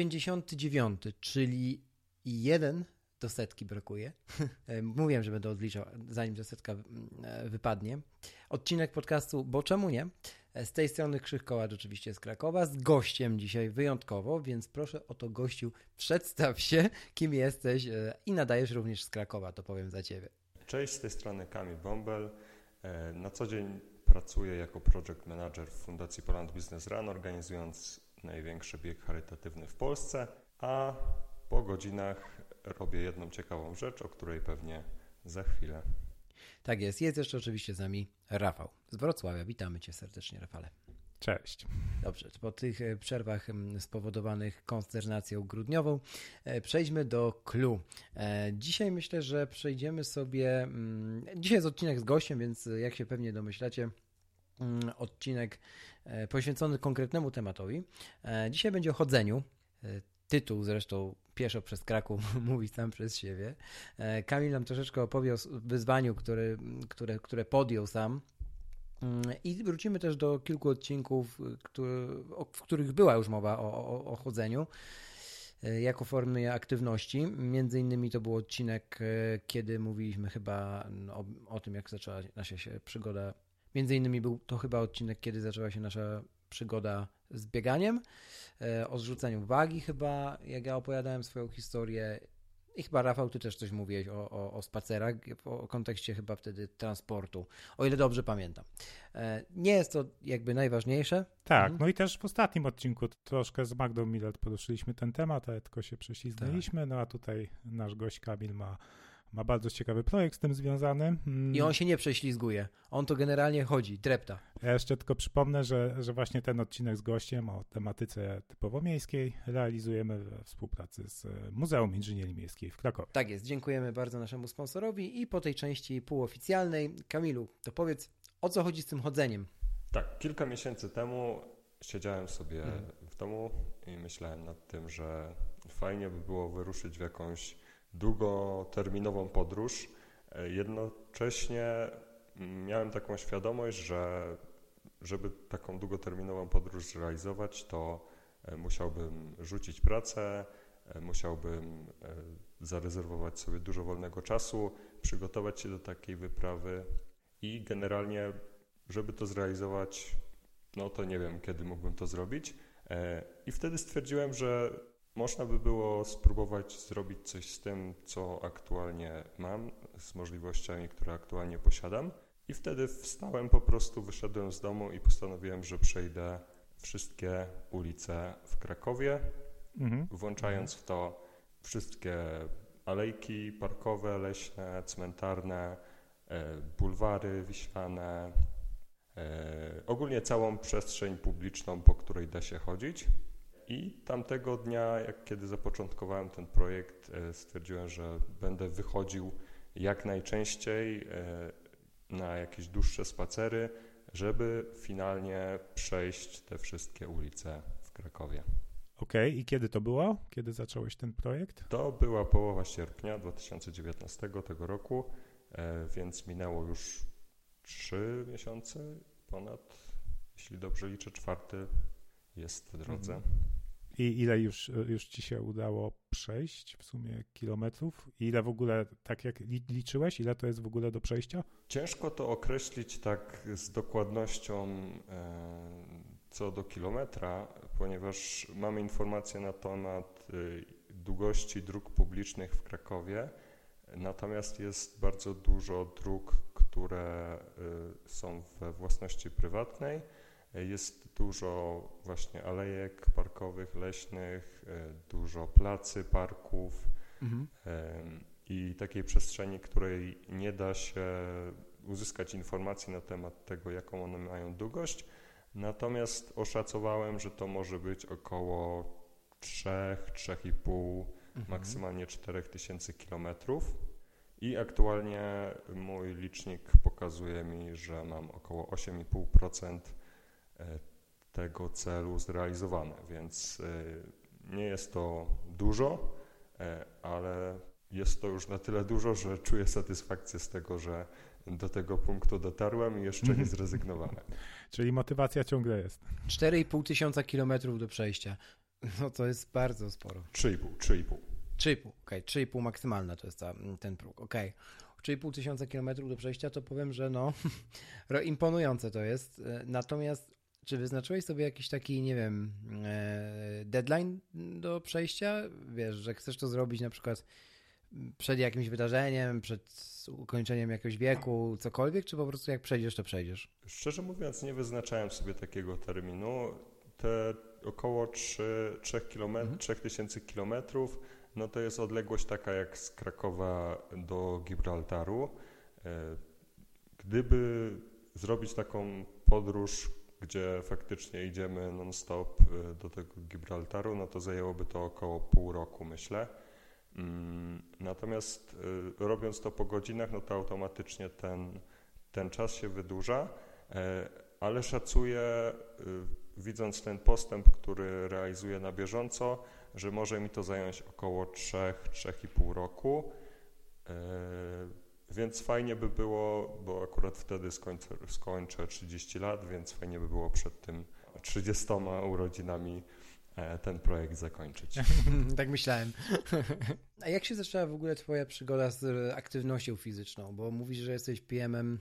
Dziewięćdziesiąty dziewiąty, czyli jeden do setki brakuje. E, Mówiłem, że będę odliczał, zanim ta setka mm, e, wypadnie. Odcinek podcastu Bo czemu nie? E, Z tej strony Krzyk Kołacz oczywiście z Krakowa, z gościem dzisiaj wyjątkowo, więc proszę o to gościu, przedstaw się, kim jesteś i nadajesz również z Krakowa, to powiem za ciebie. Cześć, z tej strony Kamil Bąbel. Na co dzień pracuję jako project manager w Fundacji Poland Business Run, organizując największy bieg charytatywny w Polsce, a po godzinach robię jedną ciekawą rzecz, o której pewnie za chwilę. Tak jest, jest jeszcze oczywiście z nami Rafał z Wrocławia. Witamy cię serdecznie, Rafale. Cześć. Dobrze, po tych e, przerwach spowodowanych konsternacją grudniową e, przejdźmy do clue. Dzisiaj myślę, że przejdziemy sobie. Dzisiaj jest odcinek z gościem, więc e, jak się pewnie domyślacie, odcinek e, poświęcony konkretnemu tematowi. E, Dzisiaj będzie o chodzeniu. E, Tytuł zresztą pieszo przez Kraków mówi sam przez siebie. Kamil nam troszeczkę opowie o wyzwaniu, które, które podjął sam. Mm, I wrócimy też do kilku odcinków, w których była już mowa o, o, o chodzeniu jako formie aktywności. Między innymi to był odcinek, kiedy mówiliśmy chyba no, o, o tym, jak zaczęła nasza się przygoda. Między innymi był to chyba odcinek, kiedy zaczęła się nasza przygoda z bieganiem, y, o zrzuceniu wagi chyba, jak ja opowiadałem swoją historię. I chyba Rafał, ty też coś mówiłeś o, o, o spacerach, o kontekście chyba wtedy transportu, o ile dobrze pamiętam. E, Nie jest to jakby najważniejsze. Tak, Mhm. no i też w ostatnim odcinku troszkę z Magdą Millet poruszyliśmy ten temat, ale tylko się prześlizgnęliśmy, no a tutaj nasz gość Kamil ma, ma bardzo ciekawy projekt z tym związany. Mm, I on się nie prześlizguje. On to generalnie chodzi, drepta. Ja jeszcze tylko przypomnę, że, że właśnie ten odcinek z gościem o tematyce typowo miejskiej realizujemy we współpracy z e, Muzeum Inżynierii Miejskiej w Krakowie. Tak jest, dziękujemy bardzo naszemu sponsorowi i po tej części półoficjalnej, Kamilu, to powiedz, o co chodzi z tym chodzeniem? Tak, kilka miesięcy temu siedziałem sobie Mhm. w domu i myślałem nad tym, że fajnie by było wyruszyć w jakąś długoterminową podróż. E, Jednocześnie mm, miałem taką świadomość, że żeby taką długoterminową podróż zrealizować, to e, musiałbym rzucić pracę, e, musiałbym zarezerwować sobie dużo wolnego czasu, przygotować się do takiej wyprawy i generalnie, żeby to zrealizować, no to nie wiem, kiedy mógłbym to zrobić. I wtedy stwierdziłem, że można by było spróbować zrobić coś z tym, co aktualnie mam, z możliwościami, które aktualnie posiadam. I wtedy wstałem po prostu, wyszedłem z domu i postanowiłem, że przejdę wszystkie ulice w Krakowie, Mhm. włączając w to wszystkie alejki parkowe, leśne, cmentarne, e, bulwary wiślane, e, ogólnie całą przestrzeń publiczną, po której da się chodzić. I tamtego dnia, jak kiedy zapoczątkowałem ten projekt, e, stwierdziłem, że będę wychodził jak najczęściej e, na jakieś dłuższe spacery, żeby finalnie przejść te wszystkie ulice w Krakowie. Okej, i kiedy to było? Kiedy zacząłeś ten projekt? To była połowa sierpnia 2019 tego roku, e, więc minęło już trzy miesiące ponad, jeśli dobrze liczę, czwarty jest w drodze. Mhm. I ile już, już ci się udało przejść w sumie kilometrów? Ile w ogóle, tak jak li- liczyłeś, ile to jest w ogóle do przejścia? Ciężko to określić tak z dokładnością e, co do kilometra, ponieważ mamy informacje na temat y, długości dróg publicznych w Krakowie, natomiast jest bardzo dużo dróg, które y, są we własności prywatnej. Jest dużo właśnie alejek parkowych, leśnych, y, dużo placy, parków, Mhm. Em, i takiej przestrzeni, której nie da się uzyskać informacji na temat tego, jaką one mają długość. Natomiast oszacowałem, że to może być około 3-3,5, mhm. maksymalnie 4000 kilometrów. I aktualnie mój licznik pokazuje mi, że mam około 8,5% e, tego celu zrealizowane, więc e, nie jest to dużo, e, ale jest to już na tyle dużo, że czuję satysfakcję z tego, że do tego punktu dotarłem i jeszcze nie zrezygnowałem. Czyli motywacja ciągle jest. 4,5 tysiąca kilometrów do przejścia. No to jest bardzo sporo. 3,5, 3,5. 3,5, okej, okay. 3,5 maksymalna to jest ta, ten próg, okej. Okay. 3,5 tysiąca kilometrów do przejścia, to powiem, że no, imponujące to jest. E, natomiast czy wyznaczyłeś sobie jakiś taki, nie wiem, e, deadline do przejścia? Wiesz, że chcesz to zrobić na przykład przed jakimś wydarzeniem, przed ukończeniem jakiegoś wieku, cokolwiek, czy po prostu jak przejdziesz, to przejdziesz? Szczerze mówiąc, nie wyznaczałem sobie takiego terminu. Te około 3, 3 km, mhm. 3000 kilometrów, no to jest odległość taka jak z Krakowa do Gibraltaru. E, gdyby zrobić taką podróż, gdzie faktycznie idziemy non-stop e, do tego Gibraltaru, no to zajęłoby to około pół roku, myślę. Mm, natomiast y, robiąc to po godzinach, no to automatycznie ten, ten czas się wydłuża, e, ale szacuję, y, widząc ten postęp, który realizuję na bieżąco, że może mi to zająć około 3-3,5 roku. E, więc fajnie by było, bo akurat wtedy skończę, skończę 30 lat, więc fajnie by było przed tym 30 urodzinami E, ten projekt zakończyć. tak myślałem. A jak się zaczęła w ogóle twoja przygoda z aktywnością fizyczną? Bo mówisz, że jesteś PM-em,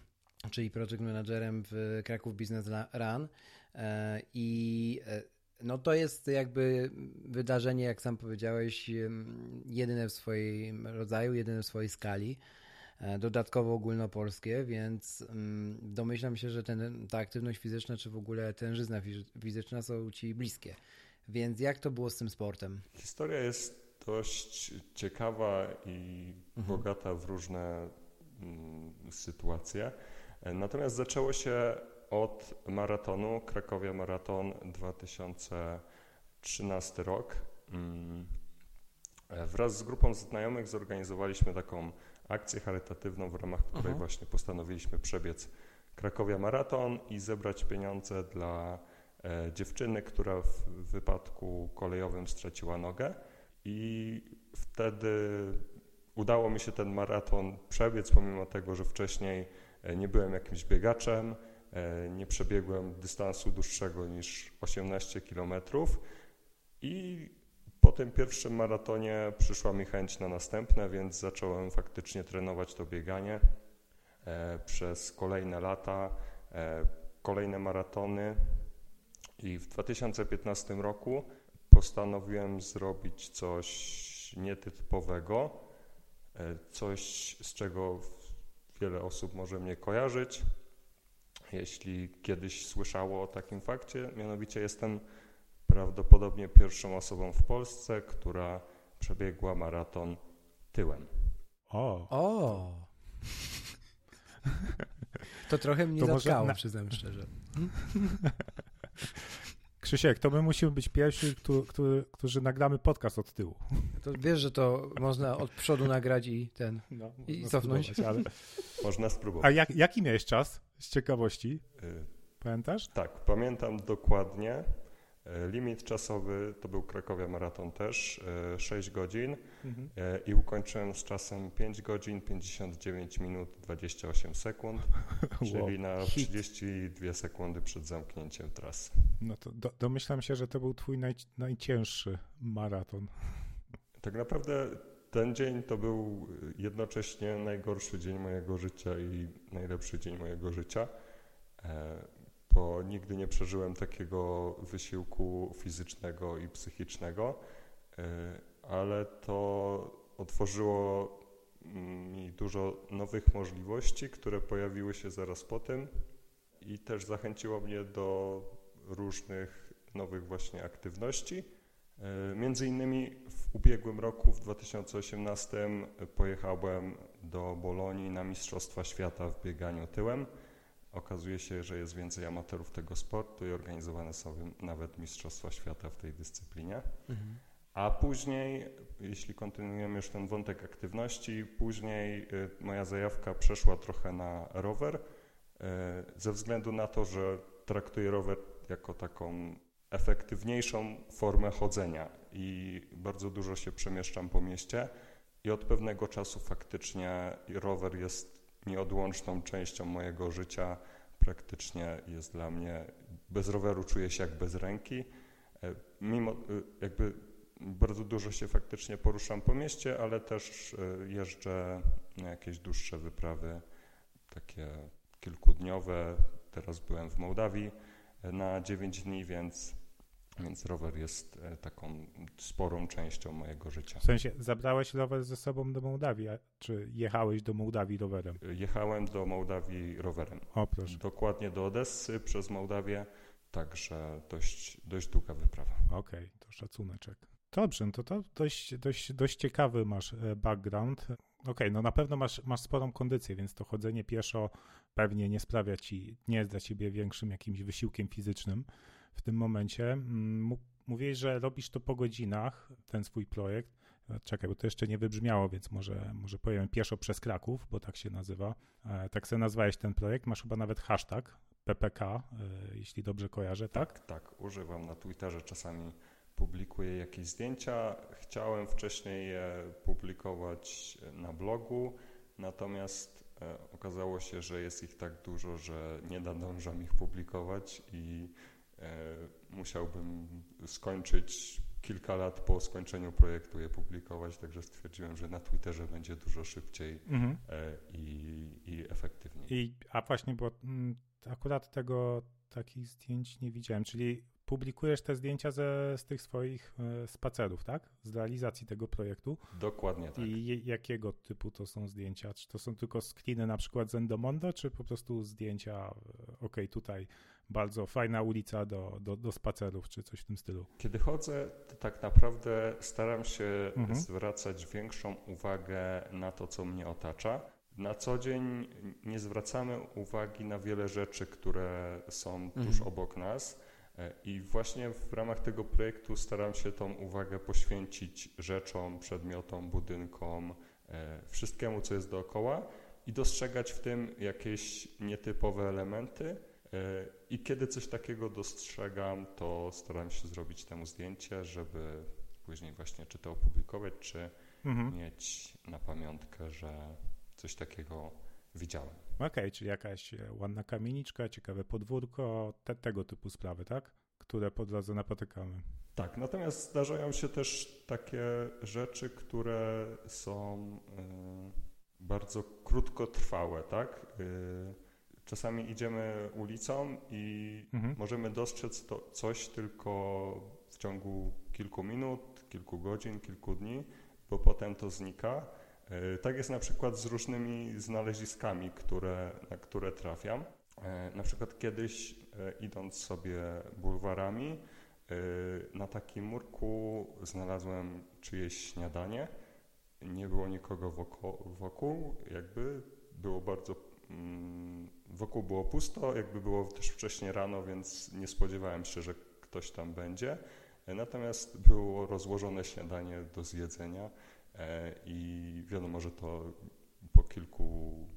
czyli project managerem w Kraków Business Run e, i e, no to jest jakby wydarzenie, jak sam powiedziałeś, jedyne w swoim rodzaju, jedyne w swojej skali dodatkowo ogólnopolskie, więc domyślam się, że ten, ta aktywność fizyczna, czy w ogóle tężyzna fizyczna są ci bliskie. Więc jak to było z tym sportem? Historia jest dość ciekawa i mhm. bogata w różne mm, sytuacje. Natomiast zaczęło się od maratonu, Krakowia Maraton 2013 rok. Mm. Wraz z grupą znajomych zorganizowaliśmy taką akcję charytatywną, w ramach której mhm. właśnie postanowiliśmy przebiec Krakowia Maraton i zebrać pieniądze dla E, dziewczyny, która w wypadku kolejowym straciła nogę i wtedy udało mi się ten maraton przebiec, pomimo tego, że wcześniej e, nie byłem jakimś biegaczem, e, nie przebiegłem dystansu dłuższego niż 18 kilometrów i po tym pierwszym maratonie przyszła mi chęć na następne, więc zacząłem faktycznie trenować to bieganie przez kolejne lata, kolejne maratony. I w 2015 roku postanowiłem zrobić coś nietypowego, e, coś z czego wiele osób może mnie kojarzyć, jeśli kiedyś słyszało o takim fakcie. Mianowicie jestem prawdopodobnie pierwszą osobą w Polsce, która przebiegła maraton tyłem. O! O! To trochę mnie to zatkało, na... przyznam szczerze. Krzysiek, to my musimy być pierwsi, którzy, którzy nagramy podcast od tyłu. To wiesz, że to można od przodu nagrać i ten no, i cofnąć. Ale... Można spróbować. A jak, jaki miałeś czas z ciekawości? Y, Pamiętasz? Tak, pamiętam dokładnie. E, limit czasowy to był Krakowia Maraton też, 6 e, godzin mhm. E, i ukończyłem z czasem 5 godzin, 59 minut, 28 sekund, wow. czyli na 32 sekundy przed zamknięciem trasy. No to do, domyślam się, że to był twój naj, najcięższy maraton. Tak naprawdę ten dzień to był jednocześnie najgorszy dzień mojego życia i najlepszy dzień mojego życia bo nigdy nie przeżyłem takiego wysiłku fizycznego i psychicznego, e, ale to otworzyło mi dużo nowych możliwości, które pojawiły się zaraz po tym i też zachęciło mnie do różnych nowych właśnie aktywności. E, między innymi w ubiegłym roku, w 2018, pojechałem do Bolonii na Mistrzostwa Świata w bieganiu tyłem. Okazuje się, że jest więcej amatorów tego sportu i organizowane są nawet Mistrzostwa Świata w tej dyscyplinie. Mhm. A później, jeśli kontynuujemy już ten wątek aktywności, później y, moja zajawka przeszła trochę na rower, y, ze względu na to, że traktuję rower jako taką efektywniejszą formę chodzenia i bardzo dużo się przemieszczam po mieście i od pewnego czasu faktycznie rower jest nieodłączną częścią mojego życia. Praktycznie jest dla mnie, bez roweru czuję się jak bez ręki. E, mimo, e, jakby bardzo dużo się faktycznie poruszam po mieście, ale też e, jeżdżę na jakieś dłuższe wyprawy, takie kilkudniowe. Teraz byłem w Mołdawii na 9 dni, więc więc rower jest e, taką sporą częścią mojego życia. W sensie, zabrałeś rower ze sobą do Mołdawii, czy jechałeś do Mołdawii rowerem? Jechałem do Mołdawii rowerem. O, proszę. Dokładnie do Odessy przez Mołdawię, także dość, dość długa wyprawa. Okej, okay, to szacuneczek. Dobrze, no to, to dość, dość, dość ciekawy masz e, background. Okej, okay, no na pewno masz, masz sporą kondycję, więc to chodzenie pieszo pewnie nie sprawia ci, nie jest dla ciebie większym jakimś wysiłkiem fizycznym w tym momencie. Mm, mówiłeś, że robisz to po godzinach, ten swój projekt. E, czekaj, bo to jeszcze nie wybrzmiało, więc może, może powiem pieszo przez Kraków, bo tak się nazywa. E, tak sobie nazwałeś ten projekt. Masz chyba nawet hashtag PPK, e, jeśli dobrze kojarzę, tak? Tak, tak. Używam na Twitterze czasami publikuję jakieś zdjęcia. Chciałem wcześniej je publikować na blogu, natomiast okazało się, że jest ich tak dużo, że nie nadążam ich publikować i musiałbym skończyć kilka lat po skończeniu projektu je publikować, także stwierdziłem, że na Twitterze będzie dużo szybciej mhm. E, i, i efektywniej. I, a właśnie, bo mm, akurat tego takich zdjęć nie widziałem, czyli publikujesz te zdjęcia ze, z tych swoich e, spacerów, tak? Z realizacji tego projektu. Dokładnie tak. I jakiego typu to są zdjęcia? Czy to są tylko screeny na przykład z Endomondo, czy po prostu zdjęcia, ok, tutaj bardzo fajna ulica do, do, do spacerów, czy coś w tym stylu. Kiedy chodzę, to tak naprawdę staram się mhm. zwracać większą uwagę na to, co mnie otacza. Na co dzień nie zwracamy uwagi na wiele rzeczy, które są mhm. tuż obok nas. E, I właśnie w ramach tego projektu staram się tą uwagę poświęcić rzeczom, przedmiotom, budynkom, e, wszystkiemu, co jest dookoła i dostrzegać w tym jakieś nietypowe elementy, E, I kiedy coś takiego dostrzegam, to staram się zrobić temu zdjęcie, żeby później właśnie czy to opublikować, czy mhm. mieć na pamiątkę, że coś takiego widziałem. Okej, okay, czyli jakaś e, ładna kamieniczka, ciekawe podwórko, te, tego typu sprawy, tak? Które po drodze napotykamy. Tak, natomiast zdarzają się też takie rzeczy, które są y, bardzo krótkotrwałe, tak? Y, Czasami idziemy ulicą i mhm. możemy dostrzec to coś tylko w ciągu kilku minut, kilku godzin, kilku dni, bo potem to znika. E, tak jest na przykład z różnymi znaleziskami, które, na które trafiam. E, na przykład kiedyś e, idąc sobie bulwarami, na takim murku znalazłem czyjeś śniadanie. Nie było nikogo wokół, wokół jakby było bardzo mm, wokół było pusto, jakby było też wcześniej rano, więc nie spodziewałem się, że ktoś tam będzie. Natomiast było rozłożone śniadanie do zjedzenia i wiadomo, że to po kilku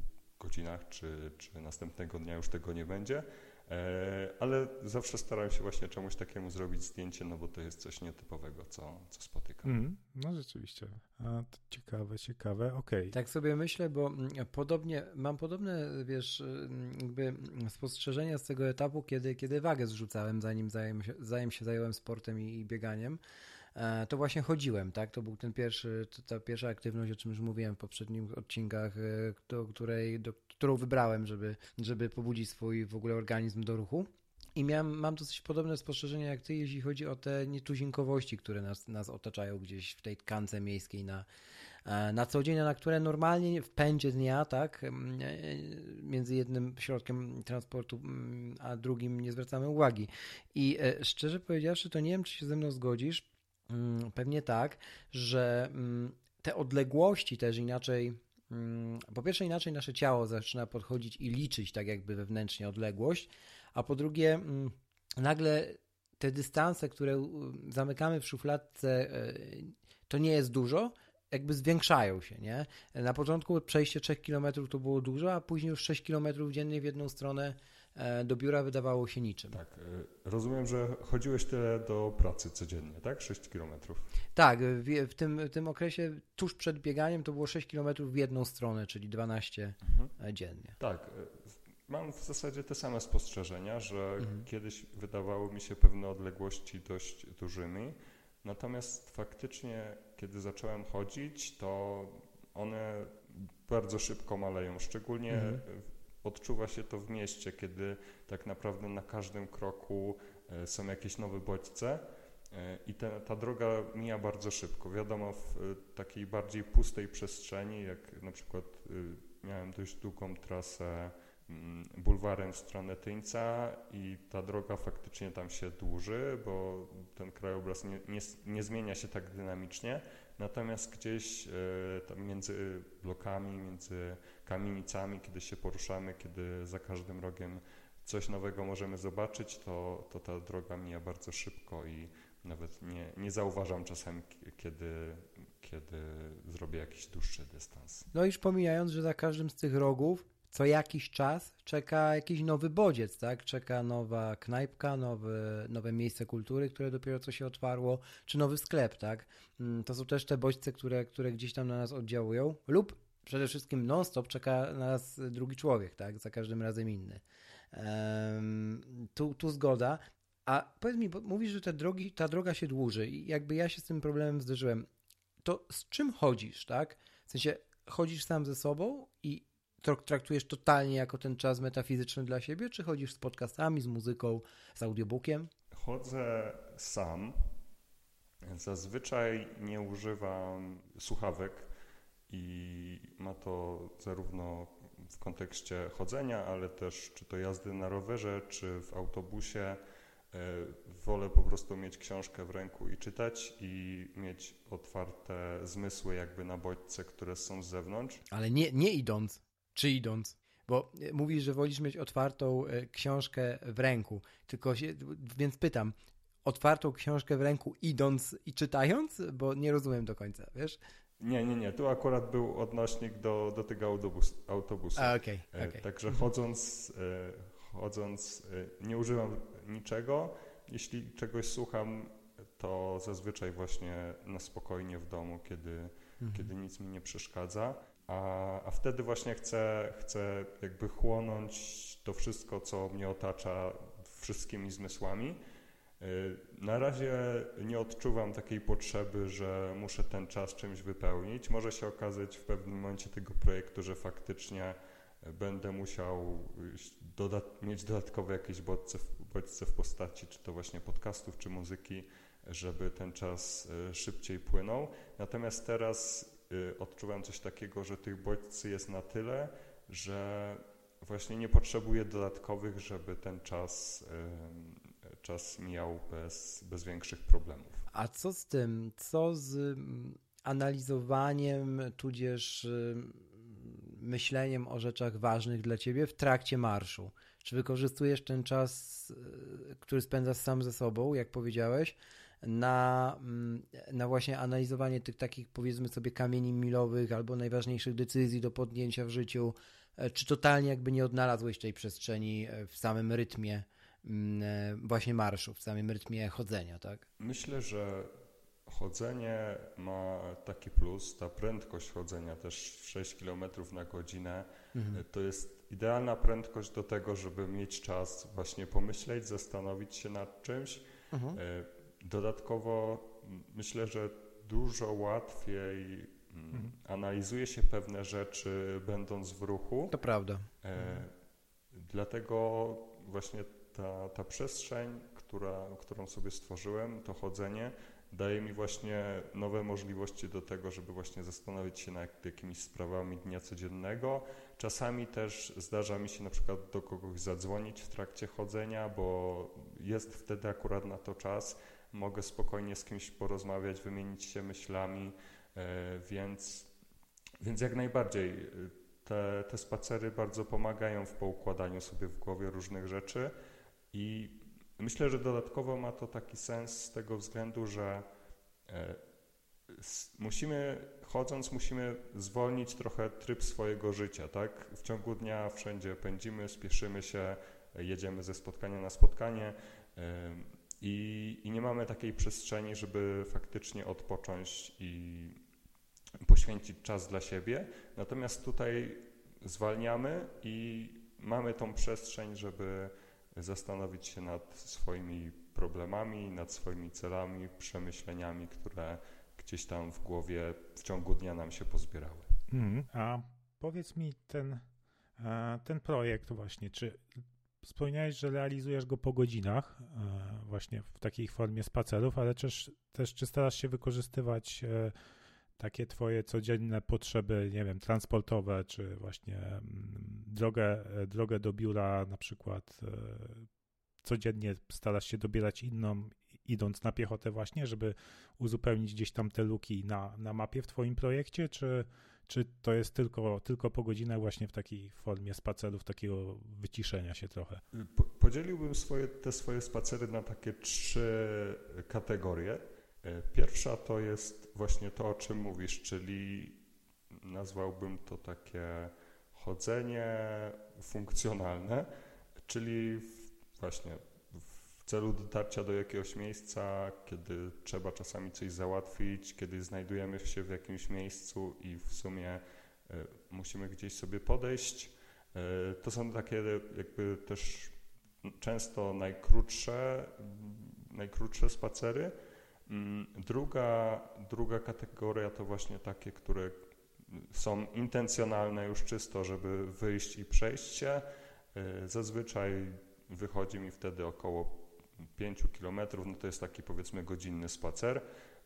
godzinach czy, czy następnego dnia już tego nie będzie. E, ale zawsze starałem się właśnie czemuś takiemu zrobić zdjęcie, no bo to jest coś nietypowego, co, co spotykam. Mm, no rzeczywiście. A, ciekawe, ciekawe, okej. Okay. Tak sobie myślę, bo mm, podobnie, mam podobne, wiesz, mm, jakby spostrzeżenia z tego etapu, kiedy, kiedy wagę zrzucałem, zanim, zanim, zanim się zająłem sportem i, i bieganiem e, to właśnie chodziłem, tak? To był ten pierwszy, ta pierwsza aktywność, o czym już mówiłem w poprzednich odcinkach, e, do której, do którą wybrałem, żeby, żeby pobudzić swój w ogóle organizm do ruchu. I miałem, mam dosyć podobne spostrzeżenia jak ty, jeśli chodzi o te nietuzinkowości, które nas, nas otaczają gdzieś w tej tkance miejskiej na, e, na co dzień, na które normalnie w pędzie dnia, tak, e, między jednym środkiem transportu a drugim nie zwracamy uwagi. I e, szczerze powiedziawszy, to nie wiem, czy się ze mną zgodzisz, pewnie tak, że mm, te odległości też inaczej. Mm, po pierwsze, inaczej nasze ciało zaczyna podchodzić i liczyć tak jakby wewnętrznie odległość, a po drugie, nagle te dystanse, które zamykamy w szufladce, e, to nie jest dużo, jakby zwiększają się, nie? Na początku przejście 3 km to było dużo, a później już 6 km dziennie w jedną stronę do biura wydawało się niczym. Tak, e, rozumiem, że chodziłeś tyle do pracy codziennie, tak? 6 km. Tak, w, w, tym, w tym okresie tuż przed bieganiem to było 6 km w jedną stronę, czyli 12 mhm. dziennie. Tak, Mam w zasadzie te same spostrzeżenia, że mhm. kiedyś wydawały mi się pewne odległości dość dużymi, natomiast faktycznie, kiedy zacząłem chodzić, to one bardzo szybko maleją. Szczególnie mhm. Odczuwa się to w mieście, kiedy tak naprawdę na każdym kroku e, są jakieś nowe bodźce. E, I te, ta droga mija bardzo szybko. Wiadomo, w e, takiej bardziej pustej przestrzeni, jak na przykład miałem dość długą trasę Mm, bulwarem w stronę Tyńca i ta droga faktycznie tam się dłuży, bo ten krajobraz nie, nie, nie zmienia się tak dynamicznie, natomiast gdzieś tam między blokami, między kamienicami, kiedy się poruszamy, kiedy za każdym rogiem coś nowego możemy zobaczyć, to, to ta droga mija bardzo szybko i nawet nie, nie zauważam czasem, kiedy, kiedy zrobię jakiś dłuższy dystans. No już pomijając, że za każdym z tych rogów co jakiś czas czeka jakiś nowy bodziec, tak? Czeka nowa knajpka, nowe, nowe miejsce kultury, które dopiero co się otwarło, czy nowy sklep, tak? Mm, to są też te bodźce, które, które gdzieś tam na nas oddziałują, lub przede wszystkim non-stop czeka na nas drugi człowiek, tak? Za każdym razem inny. Um, tu, tu zgoda. A powiedz mi, mówisz, że te drogi, ta droga się dłuży i jakby ja się z tym problemem zderzyłem. To z czym chodzisz, tak? W sensie chodzisz sam ze sobą i traktujesz totalnie jako ten czas metafizyczny dla siebie, czy chodzisz z podcastami, z muzyką, z audiobookiem? Chodzę sam. Zazwyczaj nie używam słuchawek i ma to zarówno w kontekście chodzenia, ale też czy to jazdy na rowerze, czy w autobusie. E, wolę po prostu mieć książkę w ręku i czytać i mieć otwarte zmysły jakby na bodźce, które są z zewnątrz. Ale nie, nie idąc czy idąc. Bo e, mówisz, że wolisz mieć otwartą e, książkę w ręku, tylko się, więc pytam, otwartą książkę w ręku idąc i czytając? Bo nie rozumiem do końca, wiesz? Nie, nie, nie. Tu akurat był odnośnik do, do tego autobus, autobusu. A, okay, okay. Także chodząc, chodząc nie używam niczego. Jeśli czegoś słucham, to zazwyczaj właśnie na spokojnie w domu, kiedy, mhm. kiedy nic mi nie przeszkadza a, a wtedy właśnie chcę, chcę jakby chłonąć to wszystko, co mnie otacza wszystkimi zmysłami. Y, na razie nie odczuwam takiej potrzeby, że muszę ten czas czymś wypełnić. Może się okazać w pewnym momencie tego projektu, że faktycznie będę musiał dodat mieć dodatkowe jakieś bodźce w, bodźce w postaci, czy to właśnie podcastów, czy muzyki, żeby ten czas y, szybciej płynął. Natomiast teraz Y, odczuwam coś takiego, że tych bodźców jest na tyle, że właśnie nie potrzebuję dodatkowych, żeby ten czas, czas mijał bez, bez większych problemów. A co z tym, co z mm, analizowaniem, tudzież myśleniem o rzeczach ważnych dla ciebie w trakcie marszu? Czy wykorzystujesz ten czas, y, który spędzasz sam ze sobą, jak powiedziałeś, na, mm, na właśnie analizowanie tych takich powiedzmy sobie kamieni milowych albo najważniejszych decyzji do podjęcia w życiu, e, czy totalnie jakby nie odnalazłeś tej przestrzeni e, w samym rytmie mm, właśnie marszu, w samym rytmie chodzenia, tak? Myślę, że chodzenie ma taki plus, ta prędkość chodzenia też 6 km na godzinę, mhm. to jest idealna prędkość do tego, żeby mieć czas właśnie pomyśleć, zastanowić się nad czymś, mhm. Dodatkowo myślę, że dużo łatwiej mhm. analizuje się pewne rzeczy, będąc w ruchu. To prawda. E, dlatego właśnie ta, ta przestrzeń, która, którą sobie stworzyłem, to chodzenie, daje mi właśnie nowe możliwości do tego, żeby właśnie zastanowić się nad jakimiś sprawami dnia codziennego. Czasami też zdarza mi się na przykład do kogoś zadzwonić w trakcie chodzenia, bo jest wtedy akurat na to czas mogę spokojnie z kimś porozmawiać, wymienić się myślami, więc, więc jak najbardziej te, te spacery bardzo pomagają w poukładaniu sobie w głowie różnych rzeczy i myślę, że dodatkowo ma to taki sens z tego względu, że musimy, chodząc, musimy zwolnić trochę tryb swojego życia, tak? W ciągu dnia wszędzie pędzimy, spieszymy się, jedziemy ze spotkania na spotkanie i, i nie mamy takiej przestrzeni, żeby faktycznie odpocząć i poświęcić czas dla siebie. Natomiast tutaj zwalniamy i mamy tą przestrzeń, żeby zastanowić się nad swoimi problemami, nad swoimi celami, przemyśleniami, które gdzieś tam w głowie w ciągu dnia nam się pozbierały. Mm, a powiedz mi ten, e, ten projekt właśnie, czy wspomniałeś, że realizujesz go po godzinach, e, właśnie w takiej formie spacerów, ale też, też czy starasz się wykorzystywać e, takie twoje codzienne potrzeby, nie wiem, transportowe, czy właśnie mm, drogę, drogę do biura na przykład codziennie starasz się dobierać inną, idąc na piechotę właśnie, żeby uzupełnić gdzieś tam te luki na, na mapie w Twoim projekcie, czy, czy to jest tylko, tylko po godzinę właśnie w takiej formie spacerów, takiego wyciszenia się trochę? Podzieliłbym swoje, te swoje spacery na takie trzy kategorie. Pierwsza to jest właśnie to, o czym mówisz, czyli nazwałbym to takie chodzenie funkcjonalne, czyli właśnie w celu dotarcia do jakiegoś miejsca, kiedy trzeba czasami coś załatwić, kiedy znajdujemy się w jakimś miejscu i w sumie e, musimy gdzieś sobie podejść. E, to są takie jakby też często najkrótsze, najkrótsze spacery. Mm, druga, druga kategoria to właśnie takie, które są intencjonalne już czysto, żeby wyjść i przejść się. E, zazwyczaj wychodzi mi wtedy około 5 kilometrów, no to jest taki powiedzmy godzinny spacer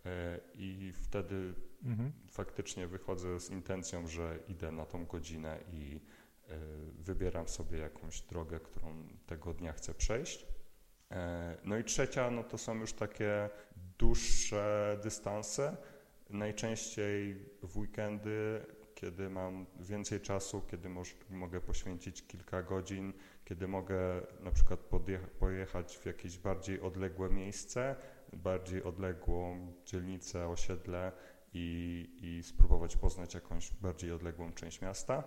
e, i wtedy mhm. faktycznie wychodzę z intencją, że idę na tą godzinę i e, wybieram sobie jakąś drogę, którą tego dnia chcę przejść. E, no i trzecia, no to są już takie dłuższe dystanse, najczęściej w weekendy, kiedy mam więcej czasu, kiedy mogę poświęcić kilka godzin kiedy mogę na przykład pojechać w jakieś bardziej odległe miejsce, bardziej odległą dzielnicę, osiedle i, i spróbować poznać jakąś bardziej odległą część miasta.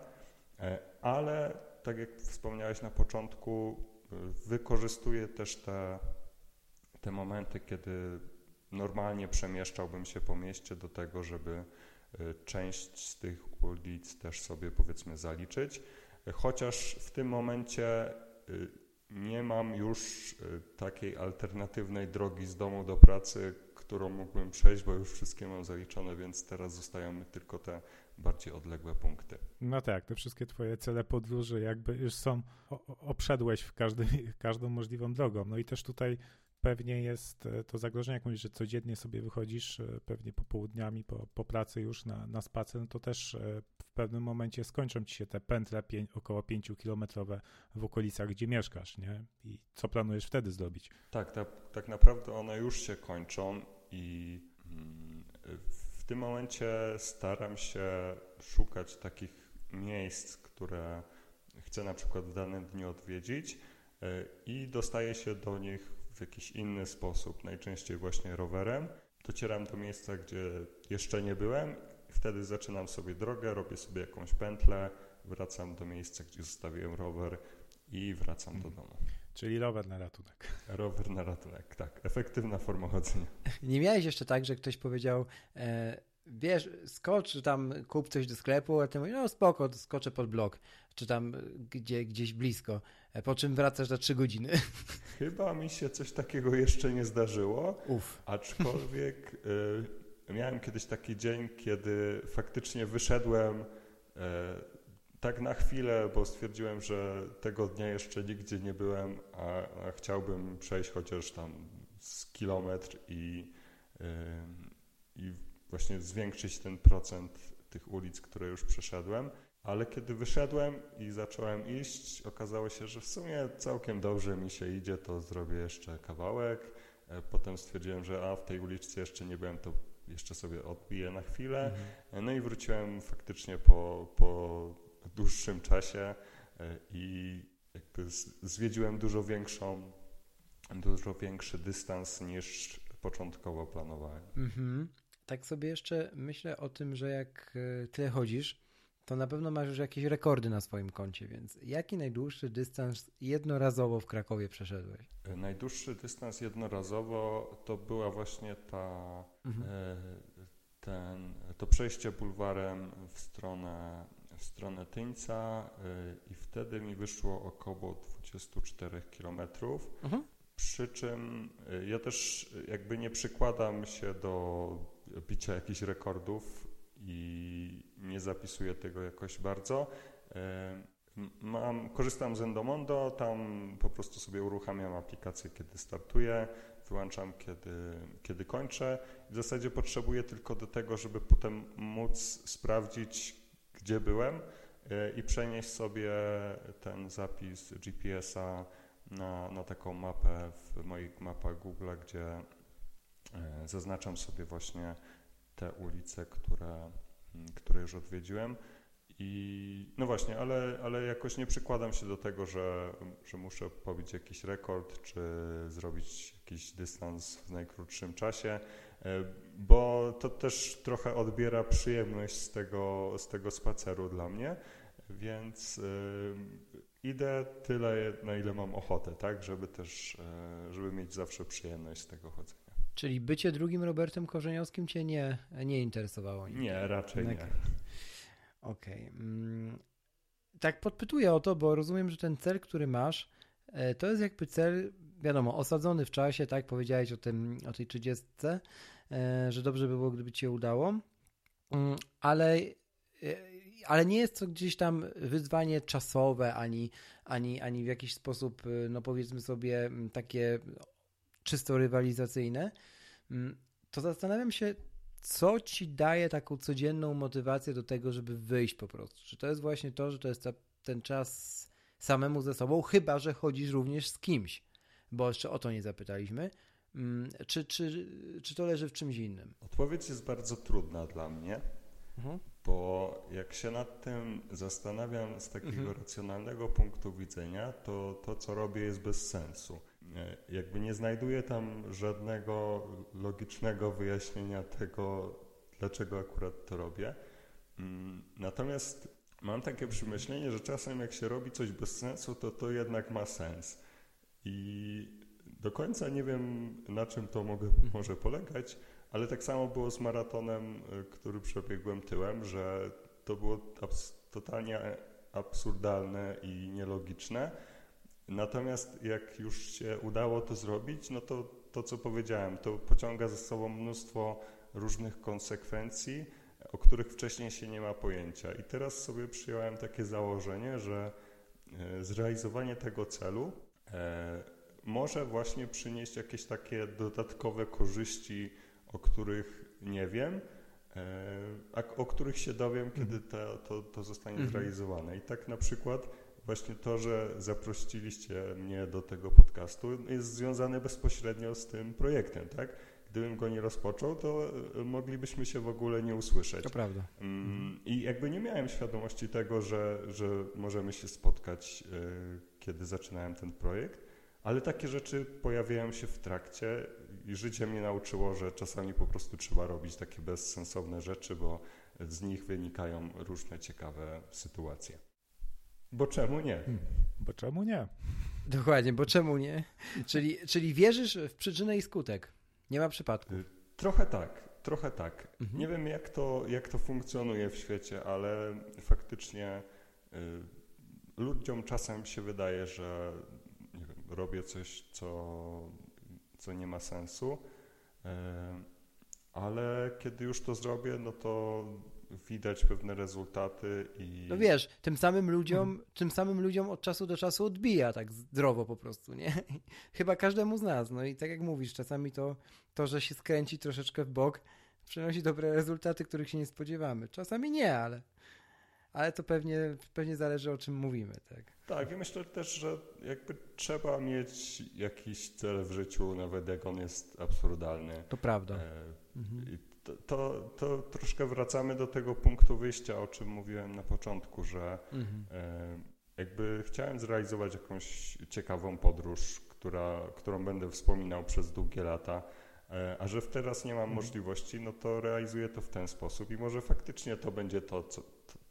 E, ale tak jak wspomniałeś na początku, wykorzystuję też te, te momenty, kiedy normalnie przemieszczałbym się po mieście do tego, żeby e, część z tych ulic też sobie powiedzmy zaliczyć. Chociaż w tym momencie y, nie mam już y, takiej alternatywnej drogi z domu do pracy, którą mógłbym przejść, bo już wszystkie mam zaliczone, więc teraz zostają mi tylko te bardziej odległe punkty. No tak, te wszystkie twoje cele podróży jakby już są, obszedłeś w każdy, każdą możliwą drogą. No i też tutaj pewnie jest e, to zagrożenie, jak mówisz, że codziennie sobie wychodzisz, e, pewnie popołudniami, po, po pracy już na, na spacer, no to też e, w pewnym momencie skończą ci się te pętle pię, około 5 kilometrowe w okolicach, gdzie mieszkasz, nie? I co planujesz wtedy zrobić? Tak, tak, tak naprawdę one już się kończą i mm, tym momencie staram się szukać takich miejsc, które chcę na przykład w danym dniu odwiedzić i dostaję się do nich w jakiś inny sposób, najczęściej właśnie rowerem. Docieram do miejsca, gdzie jeszcze nie byłem, wtedy zaczynam sobie drogę, robię sobie jakąś pętlę, wracam do miejsca, gdzie zostawiłem rower i wracam do domu. Czyli rower na ratunek. Rower na ratunek, tak. Efektywna forma chodzenia. Nie miałeś jeszcze tak, że ktoś powiedział, e, wiesz, skocz tam, kup coś do sklepu, a ty mówisz, no spoko, skoczę pod blok, czy tam gdzie, gdzieś blisko, e, po czym wracasz za trzy godziny. Chyba mi się coś takiego jeszcze nie zdarzyło, Uf. aczkolwiek y, miałem kiedyś taki dzień, kiedy faktycznie wyszedłem y, tak na chwilę, bo stwierdziłem, że tego dnia jeszcze nigdzie nie byłem, a, a chciałbym przejść chociaż tam z kilometr i, y, i właśnie zwiększyć ten procent tych ulic, które już przeszedłem. Ale kiedy wyszedłem i zacząłem iść, okazało się, że w sumie całkiem dobrze mi się idzie, to zrobię jeszcze kawałek, Potem stwierdziłem, że a w tej uliczce jeszcze nie byłem, to jeszcze sobie odbiję na chwilę. Mhm. No i wróciłem faktycznie po, po dłuższym czasie i jakby zwiedziłem dużo większą, dużo większy dystans niż początkowo planowałem. Mhm. Tak sobie jeszcze myślę o tym, że jak e, tyle chodzisz, to na pewno masz już jakieś rekordy na swoim koncie, więc jaki najdłuższy dystans jednorazowo w Krakowie przeszedłeś? E, najdłuższy dystans jednorazowo to była właśnie ta, mhm. e, ten, to przejście bulwarem w stronę, w stronę Tyńca i wtedy mi wyszło około 24 kilometrów. Mhm. Przy czym ja też jakby nie przykładam się do bicia jakichś rekordów i nie zapisuję tego jakoś bardzo. Mam, korzystam z Endomondo, tam po prostu sobie uruchamiam aplikację, kiedy startuję, wyłączam, kiedy, kiedy kończę. W zasadzie potrzebuję tylko do tego, żeby potem móc sprawdzić, gdzie byłem e, i przenieść sobie ten zapis GPS-a na, na taką mapę w moich mapach Google, gdzie E, zaznaczam sobie właśnie te ulice, które, które już odwiedziłem. I no właśnie, ale, ale jakoś nie przykładam się do tego, że, że muszę pobić jakiś rekord, czy zrobić jakiś dystans w najkrótszym czasie, bo to też trochę odbiera przyjemność z tego, z tego spaceru dla mnie, więc y, idę tyle, na ile mam ochotę, tak, żeby też, żeby mieć zawsze przyjemność z tego chodzenia. Czyli bycie drugim Robertem Korzeniowskim cię nie, nie interesowało? Nie, nie raczej nie. Okej. Okay. Mm, tak podpytuję o to, bo rozumiem, że ten cel, który masz, e, to jest jakby cel, wiadomo, osadzony w czasie, tak? Powiedziałeś o, tym, o tej trzydziestce, e, że dobrze by było, gdyby ci się udało, mm, ale e, ale nie jest to gdzieś tam wyzwanie czasowe, ani, ani, ani w jakiś sposób, no powiedzmy sobie, takie czysto rywalizacyjne, mm, to zastanawiam się, co ci daje taką codzienną motywację do tego, żeby wyjść po prostu? Czy to jest właśnie to, że to jest ta, ten czas samemu ze sobą, chyba że chodzisz również z kimś, bo jeszcze o to nie zapytaliśmy. Mm, czy, czy, czy to leży w czymś innym? Odpowiedź jest bardzo trudna dla mnie, mhm. bo jak się nad tym zastanawiam z takiego mhm. racjonalnego punktu widzenia, to to, co robię, jest bez sensu. Jakby nie znajduję tam żadnego logicznego wyjaśnienia tego, dlaczego akurat to robię. Mm, natomiast mam takie przemyślenie, że czasem jak się robi coś bez sensu, to to jednak ma sens. I do końca nie wiem, na czym to mogę, może polegać, ale tak samo było z maratonem, e, który przebiegłem tyłem, że to było abs totalnie absurdalne i nielogiczne Natomiast jak już się udało to zrobić, no to to, co powiedziałem, to pociąga ze sobą mnóstwo różnych konsekwencji, o których wcześniej się nie ma pojęcia. I teraz sobie przyjąłem takie założenie, że e, zrealizowanie tego celu może właśnie przynieść jakieś takie dodatkowe korzyści, o których nie wiem, e, a o których się dowiem, kiedy mhm. to, to, to zostanie mhm. zrealizowane. I tak na przykład właśnie to, że zaprosiliście mnie do tego podcastu jest związane bezpośrednio z tym projektem, tak? Gdybym go nie rozpoczął, to e, moglibyśmy się w ogóle nie usłyszeć. To prawda. Mm, I jakby nie miałem świadomości tego, że, że możemy się spotkać, e, kiedy zaczynałem ten projekt, ale takie rzeczy pojawiają się w trakcie i życie mnie nauczyło, że czasami po prostu trzeba robić takie bezsensowne rzeczy, bo z nich wynikają różne ciekawe sytuacje. Bo czemu nie? Hmm. Bo czemu nie? Dokładnie, bo czemu nie? Czyli, czyli wierzysz w przyczynę i skutek. Nie ma przypadku. Y, trochę tak, trochę tak. Mhm. Nie wiem, jak to, jak to funkcjonuje w świecie, ale faktycznie y, ludziom czasem się wydaje, że wiem, robię coś, co, co nie ma sensu, y, ale kiedy już to zrobię, no to widać pewne rezultaty i... No wiesz, tym samym ludziom, hmm. tym samym ludziom od czasu do czasu odbija tak zdrowo po prostu, nie? Chyba każdemu z nas, no i tak jak mówisz, czasami to, to, że się skręci troszeczkę w bok, przynosi dobre rezultaty, których się nie spodziewamy. Czasami nie, ale, ale to pewnie, pewnie zależy o czym mówimy, tak? Tak, i myślę też, że jakby trzeba mieć jakiś cel w życiu, nawet jak on jest absurdalny. To prawda. E, mhm. To, to, troszkę wracamy do tego punktu wyjścia, o czym mówiłem na początku, że mhm. e, jakby chciałem zrealizować jakąś ciekawą podróż, która, którą będę wspominał przez długie lata, e, a że teraz nie mam mhm. możliwości, no to realizuję to w ten sposób i może faktycznie to będzie to, co,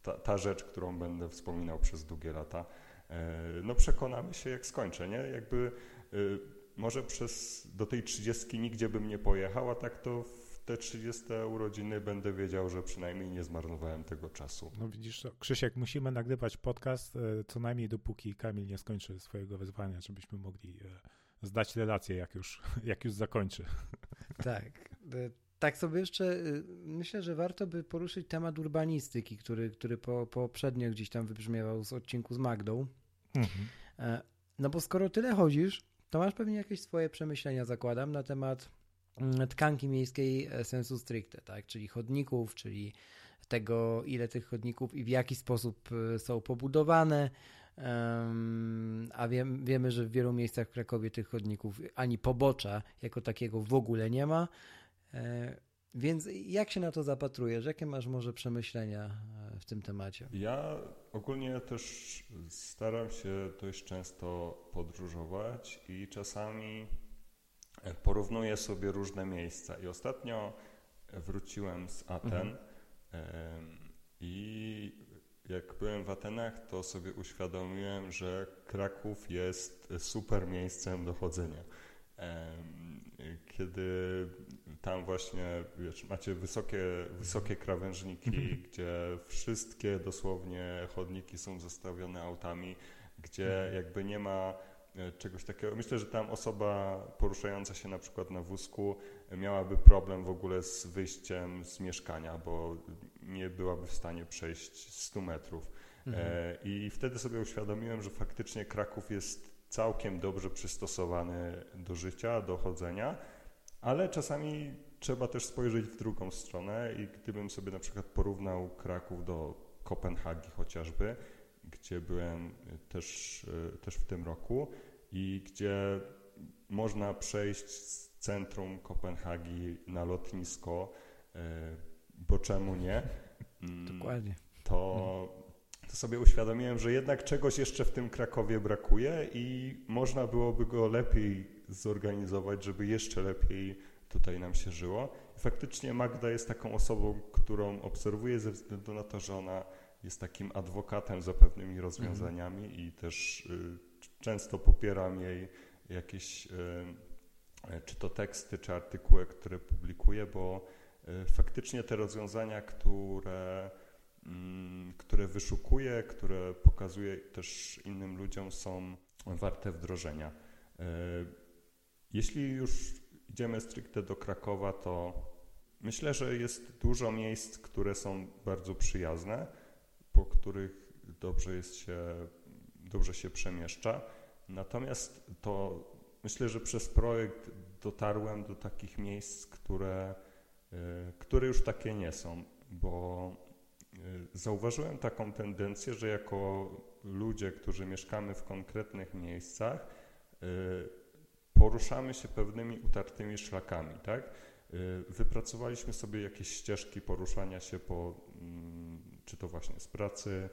ta, ta rzecz, którą będę wspominał przez długie lata. E, no przekonamy się, jak skończę, nie? Jakby może przez, do tej trzydziestki nigdzie bym nie pojechał, a tak to te 30 urodziny będę wiedział, że przynajmniej nie zmarnowałem tego czasu. No widzisz, Krzysiek, musimy nagrywać podcast e, co najmniej dopóki Kamil nie skończy swojego wyzwania, żebyśmy mogli zdać relację, jak już, jak już zakończy. Tak. Tak sobie jeszcze myślę, że warto by poruszyć temat urbanistyki, który, który po, poprzednio gdzieś tam wybrzmiewał z odcinku z Magdą. Mhm. E, no bo skoro tyle chodzisz, to masz pewnie jakieś swoje przemyślenia, zakładam, na temat tkanki miejskiej e, sensu stricte, tak? Czyli chodników, czyli tego, ile tych chodników i w jaki sposób e, są pobudowane. a wiem, wiemy, że w wielu miejscach w Krakowie tych chodników ani pobocza jako takiego w ogóle nie ma. Więc jak się na to zapatrujesz? Jakie masz może przemyślenia w tym temacie? Ja ogólnie też staram się dość często podróżować i czasami porównuję sobie różne miejsca. I ostatnio wróciłem z Aten mhm. i jak byłem w Atenach, to sobie uświadomiłem, że Kraków jest super miejscem do chodzenia. Kiedy tam właśnie wiesz, macie wysokie, wysokie krawężniki, mhm. gdzie wszystkie dosłownie chodniki są zastawione autami, gdzie mhm. jakby nie ma czegoś takiego. Myślę, że tam osoba poruszająca się na przykład na wózku miałaby problem w ogóle z wyjściem z mieszkania, bo nie byłaby w stanie przejść 100 metrów. Mhm. E, I wtedy sobie uświadomiłem, że faktycznie Kraków jest całkiem dobrze przystosowany do życia, do chodzenia ale czasami trzeba też spojrzeć w drugą stronę i gdybym sobie na przykład porównał Kraków do Kopenhagi chociażby, gdzie byłem też, e, też w tym roku i gdzie można przejść z centrum Kopenhagi na lotnisko, e, bo czemu nie? Mm, Dokładnie. To, to sobie uświadomiłem, że jednak czegoś jeszcze w tym Krakowie brakuje i można byłoby go lepiej zorganizować, żeby jeszcze lepiej tutaj nam się żyło. Faktycznie Magda jest taką osobą, którą obserwuję ze względu na to, że ona jest takim adwokatem za pewnymi rozwiązaniami mhm. i też y, często popieram jej jakieś y, y, czy to teksty, czy artykuły, które publikuje, bo y, faktycznie te rozwiązania, które, mm, które wyszukuje, które pokazuje też innym ludziom są warte wdrożenia. Jeśli już idziemy stricte do Krakowa, to myślę, że jest dużo miejsc, które są bardzo przyjazne, po których dobrze jest się, dobrze się przemieszcza. Natomiast to myślę, że przez projekt dotarłem do takich miejsc, które, y, które już takie nie są, bo y, zauważyłem taką tendencję, że jako ludzie, którzy mieszkamy w konkretnych miejscach, y, poruszamy się pewnymi utartymi szlakami, tak? Wypracowaliśmy sobie jakieś ścieżki poruszania się po, mm, czy to właśnie z pracy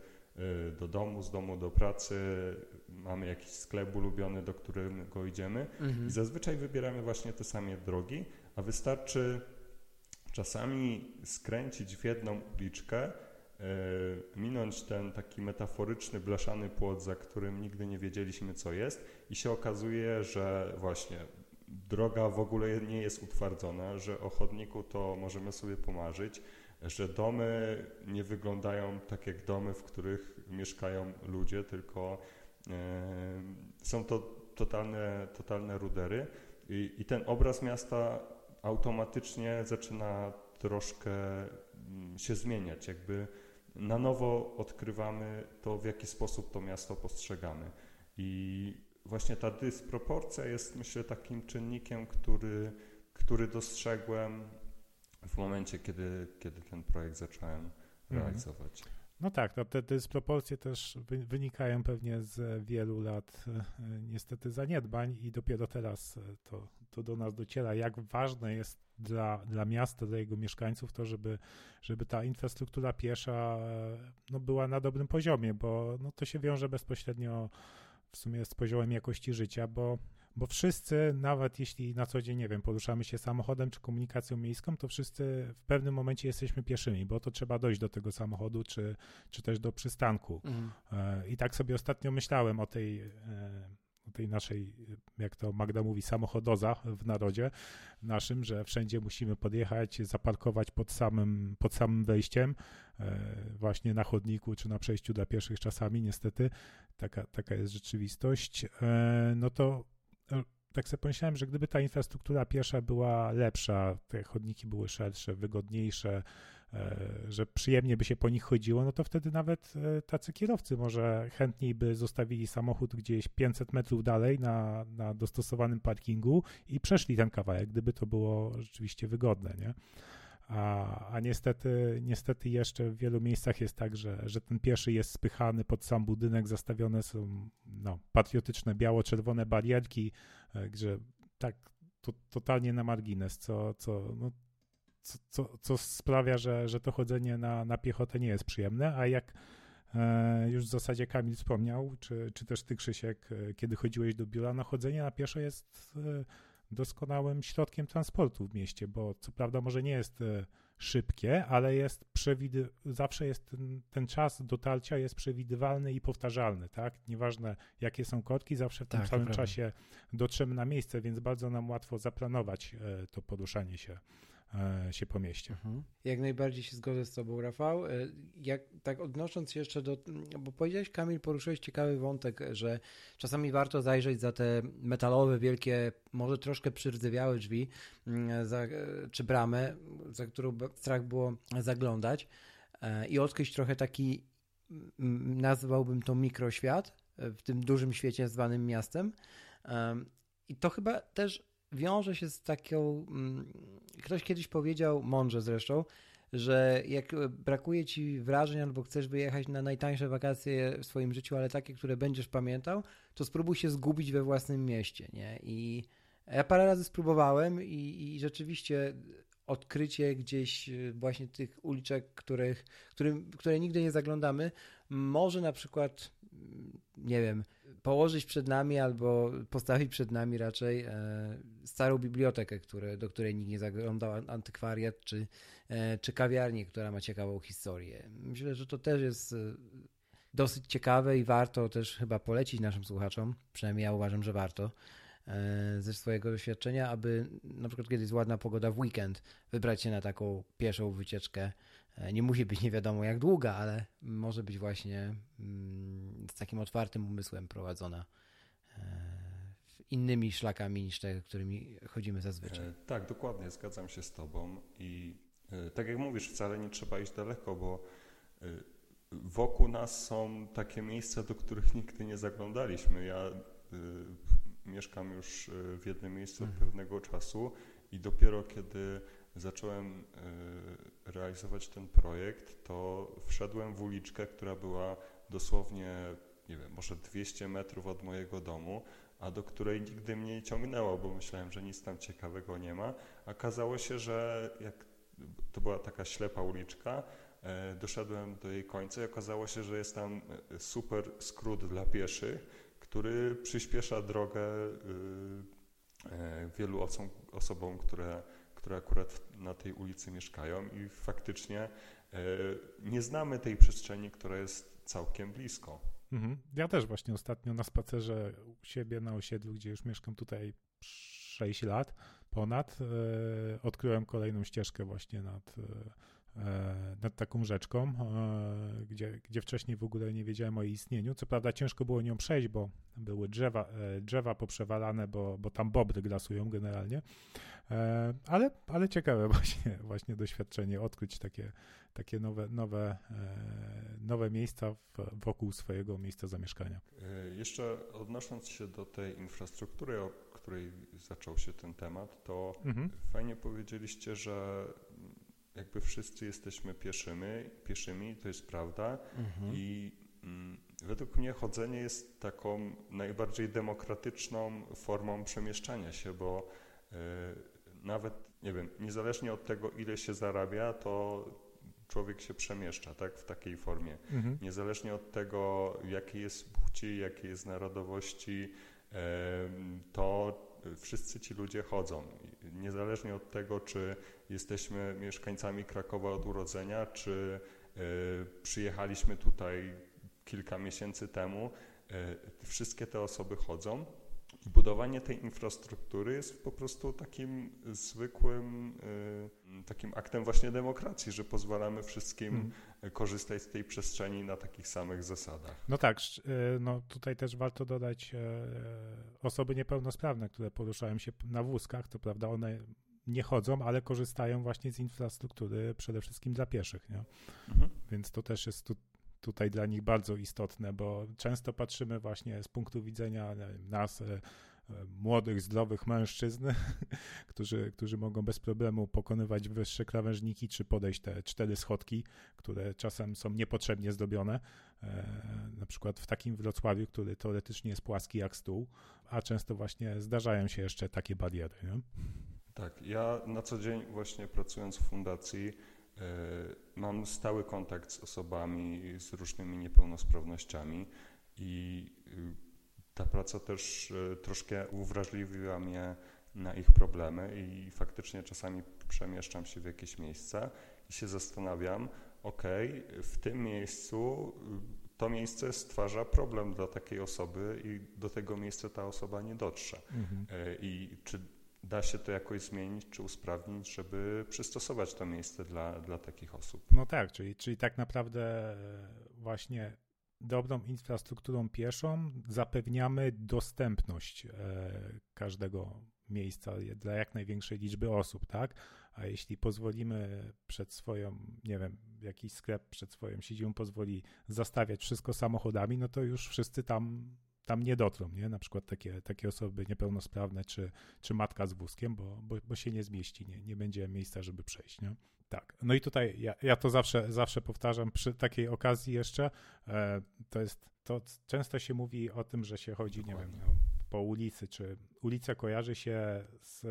do domu, z domu do pracy, mamy jakiś sklep ulubiony, do którego idziemy. Mhm. i zazwyczaj wybieramy właśnie te same drogi, a wystarczy czasami skręcić w jedną uliczkę, E, minąć ten taki metaforyczny, blaszany płot, za którym nigdy nie wiedzieliśmy, co jest, i się okazuje, że właśnie droga w ogóle nie jest utwardzona, że o chodniku to możemy sobie pomarzyć, że domy nie wyglądają tak jak domy, w których mieszkają ludzie, tylko e, są to totalne, totalne rudery. I, I ten obraz miasta automatycznie zaczyna troszkę mm, się zmieniać, jakby na nowo odkrywamy to, w jaki sposób to miasto postrzegamy. I właśnie ta dysproporcja jest, myślę, takim czynnikiem, który, który dostrzegłem w momencie, kiedy, kiedy ten projekt zacząłem mhm. realizować. No tak, no te dysproporcje też wynikają pewnie z wielu lat e, niestety zaniedbań i dopiero teraz e, to, to do nas dociera, jak ważne jest dla, dla miasta, dla jego mieszkańców to, żeby, żeby ta infrastruktura piesza e, no, była na dobrym poziomie, bo no, to się wiąże bezpośrednio w sumie z poziomem jakości życia, bo bo wszyscy, nawet jeśli na co dzień, nie wiem, poruszamy się samochodem czy komunikacją miejską, to wszyscy w pewnym momencie jesteśmy pieszymi, bo to trzeba dojść do tego samochodu, czy, czy też do przystanku. Mhm. E, I tak sobie ostatnio myślałem o tej, e, o tej naszej, jak to Magda mówi, samochodoza w narodzie naszym, że wszędzie musimy podjechać, zaparkować pod samym, pod samym wejściem, e, właśnie na chodniku, czy na przejściu dla pieszych czasami, niestety, taka, taka jest rzeczywistość, no to tak sobie pomyślałem, że gdyby ta infrastruktura piesza była lepsza, te chodniki były szersze, wygodniejsze, e, że przyjemnie by się po nich chodziło, no to wtedy nawet e, tacy kierowcy może chętniej by zostawili samochód gdzieś 500 metrów dalej na, na dostosowanym parkingu i przeszli ten kawałek, gdyby to było rzeczywiście wygodne, nie? A, a niestety, niestety jeszcze w wielu miejscach jest tak, że, że ten pieszy jest spychany pod sam budynek, zastawione są no, patriotyczne biało-czerwone barierki, e, gdzie tak to, totalnie na margines, co, co, no, co, co, co sprawia, że, że to chodzenie na, na piechotę nie jest przyjemne, a jak e, już w zasadzie Kamil wspomniał, czy, czy też ty Krzysiek, e, kiedy chodziłeś do biura, no chodzenie na pieszo jest doskonałym środkiem transportu w mieście, bo co prawda może nie jest e, szybkie, ale jest przewidy... zawsze jest ten, ten, czas dotarcia jest przewidywalny i powtarzalny, tak? Nieważne jakie są korki, zawsze w tym tak, samym czasie dotrzemy na miejsce, więc bardzo nam łatwo zaplanować e, to poruszanie się. E, się po mieście. Mhm. Jak najbardziej się zgodzę z Tobą, Rafał. E, jak, tak odnosząc jeszcze do, bo powiedziałeś, Kamil, poruszyłeś ciekawy wątek, że czasami warto zajrzeć za te metalowe, wielkie, może troszkę przyrzewiałe drzwi, mm, za, czy bramę, za którą strach było zaglądać e, i odkryć trochę taki, nazwałbym to mikroświat w tym dużym świecie zwanym miastem. I to chyba też wiąże się z taką. Mm, ktoś kiedyś powiedział, mądrze zresztą, że jak brakuje ci wrażeń albo chcesz wyjechać na najtańsze wakacje w swoim życiu, ale takie, które będziesz pamiętał, to spróbuj się zgubić we własnym mieście. Nie? I ja parę razy spróbowałem i, i rzeczywiście odkrycie gdzieś właśnie tych uliczek, których, którym, które nigdy nie zaglądamy, może na przykład, nie wiem, położyć przed nami albo postawić przed nami raczej e, starą bibliotekę, które, do której nikt nie zaglądał, antykwariat czy, e, czy kawiarnię, która ma ciekawą historię. Myślę, że to też jest e, dosyć ciekawe i warto też chyba polecić naszym słuchaczom, przynajmniej ja uważam, że warto ze swojego doświadczenia, aby na przykład kiedy jest ładna pogoda w weekend, wybrać się na taką pieszą wycieczkę nie musi być nie wiadomo jak długa, ale może być właśnie mm, z takim otwartym umysłem prowadzona e, innymi szlakami niż te, którymi chodzimy zazwyczaj. E, tak, dokładnie, zgadzam się z Tobą i tak jak mówisz, wcale nie trzeba iść daleko, bo wokół nas są takie miejsca, do których nigdy nie zaglądaliśmy. Ja mieszkam już w jednym miejscu od mhm. pewnego czasu i dopiero kiedy zacząłem e, realizować ten projekt, to wszedłem w uliczkę, która była dosłownie, nie wiem, może 200 metrów od mojego domu, a do której nigdy mnie nie ciągnęło, bo myślałem, że nic tam ciekawego nie ma. Okazało się, że jak to była taka ślepa uliczka, e, doszedłem do jej końca i okazało się, że jest tam e, super skrót dla pieszych, który przyspiesza drogę wielu osobom, które które akurat na tej ulicy mieszkają i faktycznie e, nie znamy tej przestrzeni, która jest całkiem blisko. Mhm. Ja też właśnie ostatnio na spacerze u siebie na osiedlu, gdzie już mieszkam tutaj 6 lat ponad, e, odkryłem kolejną ścieżkę właśnie nad e, E, nad taką rzeczką, gdzie, gdzie wcześniej w ogóle nie wiedziałem o jej istnieniu. Co prawda ciężko było nią przejść, bo były drzewa, drzewa poprzewalane, bo, bo tam bobry grasują generalnie, ale, ale ciekawe właśnie, właśnie doświadczenie, odkryć takie, takie nowe, nowe, nowe miejsca wokół swojego miejsca zamieszkania. Jeszcze odnosząc się do tej infrastruktury, o której zaczął się ten temat, to mhm. fajnie powiedzieliście, że jakby wszyscy jesteśmy pieszymi, pieszymi to jest prawda mhm. i mm, według mnie chodzenie jest taką najbardziej demokratyczną formą przemieszczania się, bo y, nawet, nie wiem, niezależnie od tego, ile się zarabia, to człowiek się przemieszcza, tak, w takiej formie. Mhm. Niezależnie od tego, jakiej jest płci, jakiej jest narodowości, to wszyscy ci ludzie chodzą. Niezależnie od tego, czy jesteśmy mieszkańcami Krakowa od urodzenia, czy e, przyjechaliśmy tutaj kilka miesięcy temu, e, wszystkie te osoby chodzą. Budowanie tej infrastruktury jest po prostu takim zwykłym y, takim aktem właśnie demokracji, że pozwalamy wszystkim hmm. korzystać z tej przestrzeni na takich samych zasadach. No tak, y, no tutaj też warto dodać e, osoby niepełnosprawne, które poruszają się na wózkach, to prawda, one nie chodzą, ale korzystają właśnie z infrastruktury przede wszystkim dla pieszych, nie? Mhm. Więc to też jest tu, tutaj dla nich bardzo istotne, bo często patrzymy właśnie z punktu widzenia nas, e, młodych, zdrowych mężczyzn, którzy, którzy mogą bez problemu pokonywać wyższe krawężniki, czy podejść te cztery schodki, które czasem są niepotrzebnie zdobione, e, na przykład w takim Wrocławiu, który teoretycznie jest płaski jak stół, a często właśnie zdarzają się jeszcze takie bariery. Nie? Tak, ja na co dzień właśnie pracując w fundacji mam stały kontakt z osobami z różnymi niepełnosprawnościami i y, ta praca też e, troszkę uwrażliwiła mnie na ich problemy i faktycznie czasami przemieszczam się w jakieś miejsca i się zastanawiam, ok, w tym miejscu y, to miejsce stwarza problem dla takiej osoby i do tego miejsca ta osoba nie dotrze. Mhm. E, I czy da się to jakoś zmienić czy usprawnić, żeby przystosować to miejsce dla, dla takich osób. No tak, czyli, czyli tak naprawdę e, właśnie dobrą infrastrukturą pieszą zapewniamy dostępność e, każdego miejsca dla jak największej liczby osób, tak? A jeśli pozwolimy przed swoją, nie wiem, jakiś sklep przed swoją siedzibą pozwoli zastawiać wszystko samochodami, no to już wszyscy tam tam nie dotrą, nie? Na przykład takie, takie osoby niepełnosprawne, czy, czy matka z wózkiem, bo, bo, bo się nie zmieści, nie, nie będzie miejsca, żeby przejść, nie? Tak. No i tutaj ja, ja to zawsze, zawsze powtarzam przy takiej okazji jeszcze, e, to jest, to często się mówi o tym, że się chodzi, Dokładnie. nie wiem, no, po ulicy, czy ulica kojarzy się z,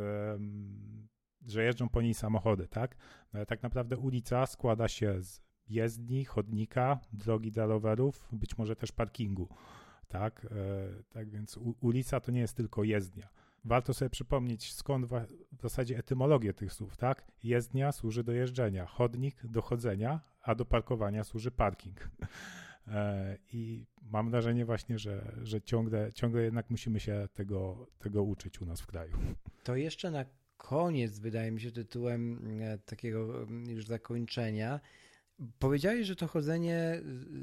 że jeżdżą po niej samochody, tak? No ale tak naprawdę ulica składa się z jezdni, chodnika, drogi dla rowerów, być może też parkingu tak? E, tak więc ulica to nie jest tylko jezdnia. Warto sobie przypomnieć, skąd w zasadzie etymologię tych słów, tak? Jezdnia służy do jeżdżenia, chodnik do chodzenia, a do parkowania służy parking. E, I mam wrażenie właśnie, że, że ciągle, ciągle jednak musimy się tego, tego uczyć u nas w kraju. To jeszcze na koniec, wydaje mi się, tytułem e, takiego mm, już zakończenia. Powiedziałeś, że to chodzenie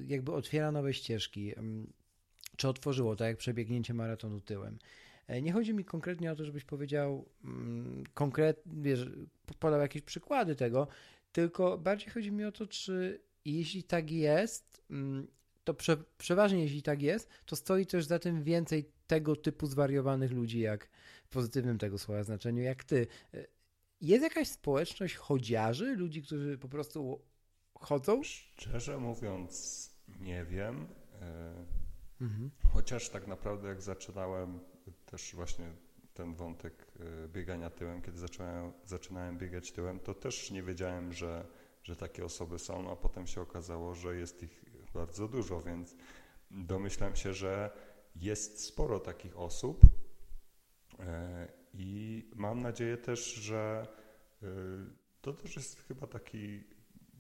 jakby otwiera nowe ścieżki. Czy otworzyło, tak jak przebiegnięcie maratonu tyłem. E, nie chodzi mi konkretnie o to, żebyś powiedział mm, konkretnie, wiesz, podał jakieś przykłady tego, tylko bardziej chodzi mi o to, czy jeśli tak jest, mm, to prze, przeważnie jeśli tak jest, to stoi też za tym więcej tego typu zwariowanych ludzi, jak w pozytywnym tego słowa znaczeniu, jak ty. E, jest jakaś społeczność chodziarzy, ludzi, którzy po prostu chodzą? Szczerze mówiąc, nie wiem. E, Mhm. Chociaż tak naprawdę jak zaczynałem też właśnie ten wątek y, biegania tyłem, kiedy zacząłem, zaczynałem biegać tyłem, to też nie wiedziałem, że, że takie osoby są, a potem się okazało, że jest ich bardzo dużo, więc domyślam się, że jest sporo takich osób e, i mam nadzieję też, że y, to też jest chyba taki,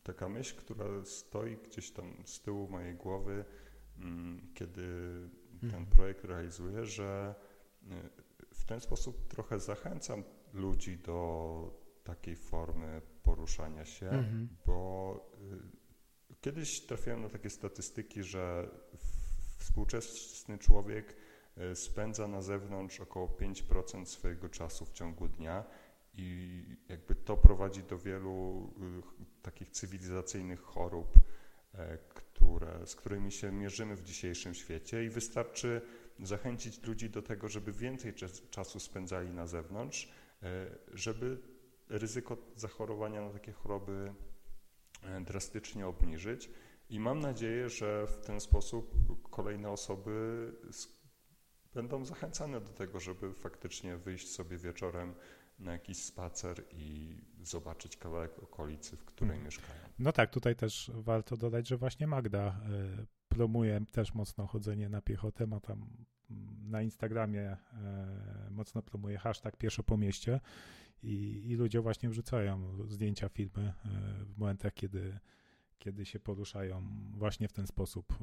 taka myśl, która stoi gdzieś tam z tyłu mojej głowy, kiedy ten mhm. projekt realizuję, że y, w ten sposób trochę zachęcam ludzi do takiej formy poruszania się, mhm. bo y, kiedyś trafiłem na takie statystyki, że współczesny człowiek y, spędza na zewnątrz około 5% swojego czasu w ciągu dnia i jakby to prowadzi do wielu takich cywilizacyjnych chorób, e, które, z którymi się mierzymy w dzisiejszym świecie i wystarczy zachęcić ludzi do tego, żeby więcej czasu spędzali na zewnątrz, e, żeby ryzyko zachorowania na takie choroby e, drastycznie obniżyć. I mam nadzieję, że w ten sposób kolejne osoby będą zachęcane do tego, żeby faktycznie wyjść sobie wieczorem na jakiś spacer i zobaczyć kawałek okolicy, w której hmm. mieszkają. No tak, tutaj też warto dodać, że właśnie Magda y, promuje też mocno chodzenie na piechotę, ma tam mm, na Instagramie y, mocno promuje hashtag pieszo po mieście i, i ludzie właśnie wrzucają zdjęcia, filmy y, w momentach, kiedy, kiedy się poruszają właśnie w ten sposób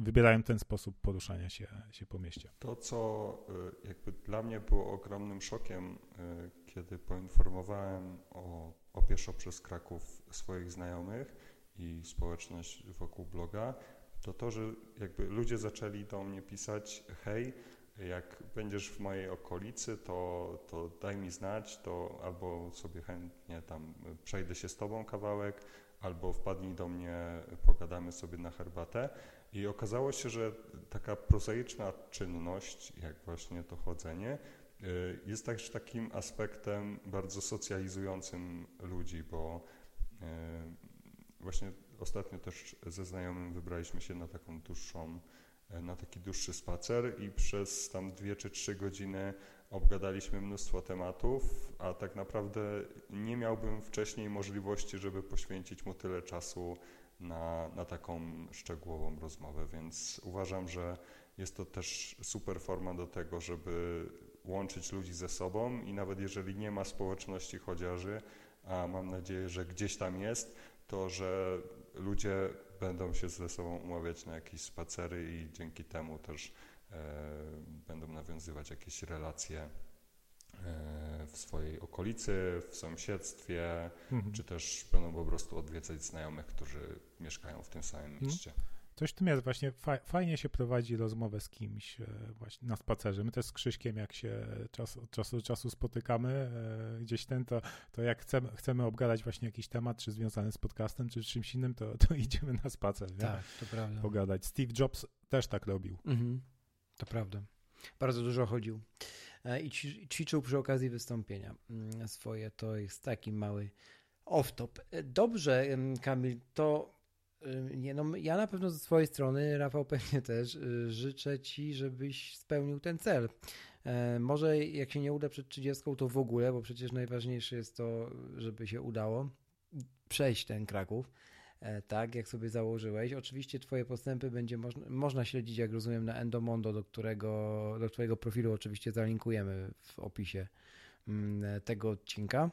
wybierają ten sposób poruszania się, się po mieście. To, co y, jakby dla mnie było ogromnym szokiem, y, kiedy poinformowałem o, o pieszo przez Kraków swoich znajomych i społeczność wokół bloga, to to, że jakby ludzie zaczęli do mnie pisać, hej, jak będziesz w mojej okolicy, to, to daj mi znać, to albo sobie chętnie tam przejdę się z tobą kawałek, albo wpadnij do mnie, pogadamy sobie na herbatę. I okazało się, że taka prozaiczna czynność, jak właśnie to chodzenie, y, jest też takim aspektem bardzo socjalizującym ludzi, bo y, właśnie ostatnio też ze znajomym wybraliśmy się na taką dłuższą, y, na taki dłuższy spacer i przez tam dwie czy trzy godziny obgadaliśmy mnóstwo tematów, a tak naprawdę nie miałbym wcześniej możliwości, żeby poświęcić mu tyle czasu na, na taką szczegółową rozmowę, więc uważam, że jest to też super forma do tego, żeby łączyć ludzi ze sobą i nawet jeżeli nie ma społeczności chodziarzy, a mam nadzieję, że gdzieś tam jest, to że ludzie będą się ze sobą umawiać na jakieś spacery i dzięki temu też e, będą nawiązywać jakieś relacje w swojej okolicy, w sąsiedztwie, mhm. czy też będą po prostu odwiedzać znajomych, którzy mieszkają w tym samym mhm. mieście. Coś w tym jest właśnie, fajnie się prowadzi rozmowę z kimś e, właśnie na spacerze. My też z Krzyśkiem, jak się czas, od czasu do czasu spotykamy e, gdzieś ten, to, to jak chcemy, chcemy obgadać właśnie jakiś temat, czy związany z podcastem, czy czymś innym, to, to idziemy na spacer. Tak, nie? to prawda. Pogadać. Steve Jobs też tak robił. Mhm, to prawda. Bardzo dużo chodził. E, i ćwiczył przy okazji wystąpienia mm, swoje. To jest taki mały off-top. E, dobrze, Kamil, to nie, no, ja na pewno ze swojej strony, Rafał pewnie też, y, życzę Ci, żebyś spełnił ten cel. E, może jak się nie uda przed 30, to w ogóle, bo przecież najważniejsze jest to, żeby się udało przejść ten Kraków. E, tak, jak sobie założyłeś. Oczywiście Twoje postępy będzie można, można śledzić, jak rozumiem, na Endomondo, do którego, do Twojego profilu oczywiście zalinkujemy w opisie mm, tego odcinka.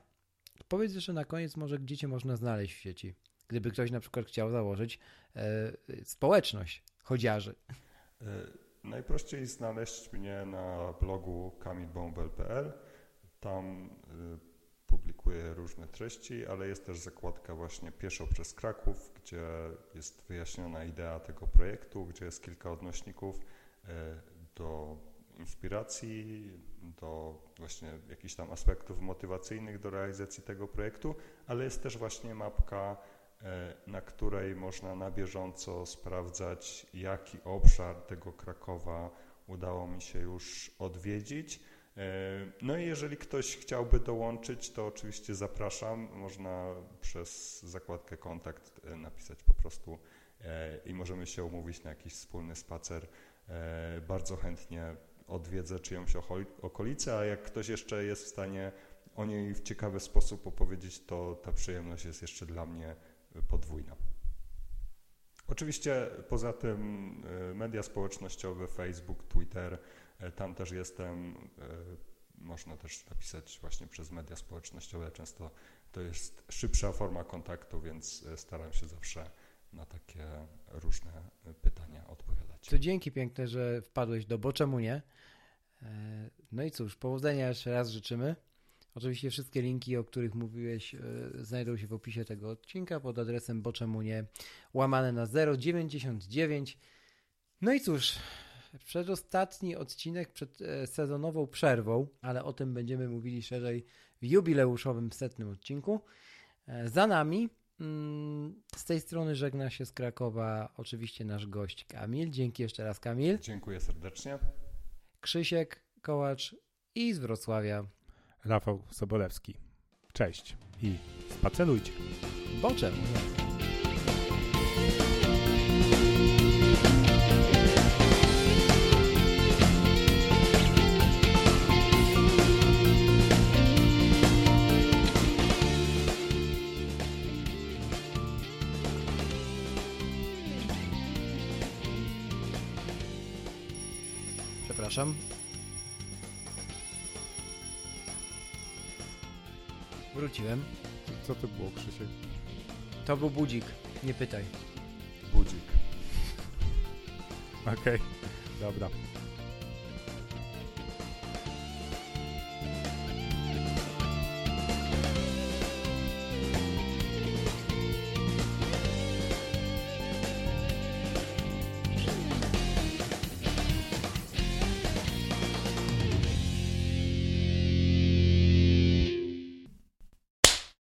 Powiedz jeszcze na koniec może, gdzie Cię można znaleźć w sieci, gdyby ktoś na przykład chciał założyć e, społeczność chodziarzy. E, najprościej znaleźć mnie na blogu kamilbąbel.pl. Tam różne treści, ale jest też zakładka właśnie Pieszo przez Kraków, gdzie jest wyjaśniona idea tego projektu, gdzie jest kilka odnośników e, do inspiracji, do właśnie jakichś tam aspektów motywacyjnych do realizacji tego projektu, ale jest też właśnie mapka, e, na której można na bieżąco sprawdzać, jaki obszar tego Krakowa udało mi się już odwiedzić no i jeżeli ktoś chciałby dołączyć, to oczywiście zapraszam. Można przez zakładkę kontakt e, napisać po prostu e, i możemy się umówić na jakiś wspólny spacer. Bardzo chętnie odwiedzę czyjąś okolicę, a jak ktoś jeszcze jest w stanie o niej w ciekawy sposób opowiedzieć, to ta przyjemność jest jeszcze dla mnie podwójna. Oczywiście poza tym media społecznościowe, Facebook, Twitter, E, tam też jestem, e, można też napisać właśnie przez media społecznościowe. Często to jest szybsza forma kontaktu, więc e, staram się zawsze na takie różne pytania odpowiadać. To dzięki piękne, że wpadłeś do Bo czemu nie? No i cóż, powodzenia jeszcze raz życzymy. Oczywiście wszystkie linki, o których mówiłeś, znajdą się w opisie tego odcinka pod adresem boczemu nie łamane na 099. No i cóż, przedostatni odcinek przed e, sezonową przerwą, ale o tym będziemy mówili szerzej w jubileuszowym setnym odcinku. E, za nami mm, z tej strony żegna się z Krakowa oczywiście nasz gość Kamil. Dzięki jeszcze raz Kamil. Dziękuję serdecznie. Krzysiek Kołacz i z Wrocławia Rafał Sobolewski. Cześć i spacerujcie. Boczem. Przepraszam. Wróciłem. Co to było, Krzysiek? To był budzik. Nie pytaj. Budzik. Okej, dobra.